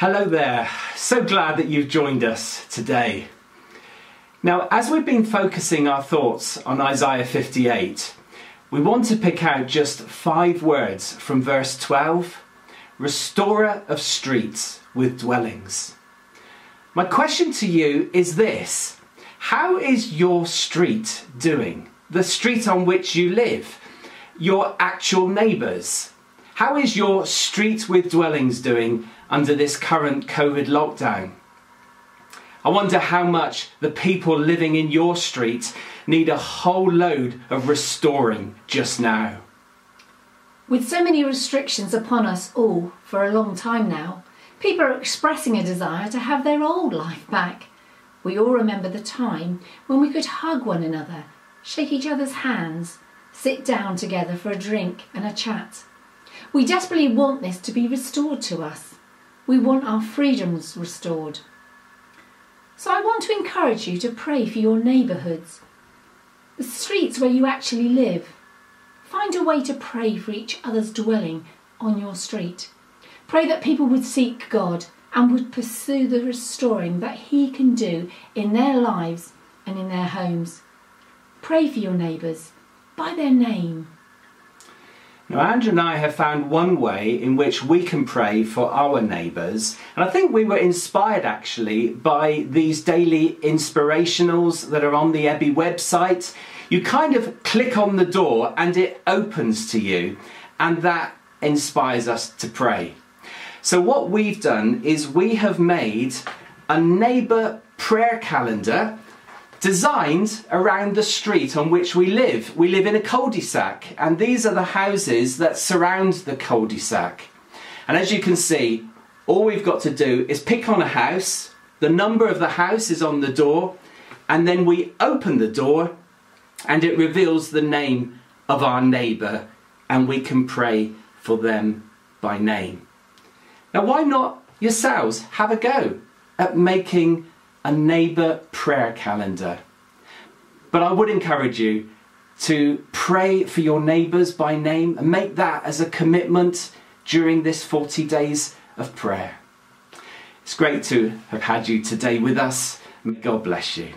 Hello there. So glad that you've joined us today. Now, as we've been focusing our thoughts on Isaiah 58, we want to pick out just five words from verse 12 Restorer of streets with dwellings. My question to you is this How is your street doing? The street on which you live? Your actual neighbours? How is your street with dwellings doing under this current COVID lockdown. I wonder how much the people living in your street need a whole load of restoring just now. With so many restrictions upon us all for a long time now, people are expressing a desire to have their old life back. We all remember the time when we could hug one another, shake each other's hands, sit down together for a drink and a chat. We desperately want this to be restored to us. We want our freedoms restored. So I want to encourage you to pray for your neighbourhoods, the streets where you actually live. Find a way to pray for each other's dwelling on your street. Pray that people would seek God and would pursue the restoring that He can do in their lives and in their homes. Pray for your neighbours by their name. Now, Andrew and I have found one way in which we can pray for our neighbours, and I think we were inspired actually by these daily inspirationals that are on the Ebby website. You kind of click on the door and it opens to you, and that inspires us to pray. So, what we've done is we have made a neighbour prayer calendar designed around the street on which we live. We live in a cul-de-sac and these are the houses that surround the cul-de-sac. And as you can see, all we've got to do is pick on a house, the number of the house is on the door, and then we open the door and it reveals the name of our neighbour and we can pray for them by name. Now, why not yourselves have a go at making a neighbour prayer calendar. But I would encourage you to pray for your neighbours by name and make that as a commitment during this 40 days of prayer. It's great to have had you today with us. May God bless you.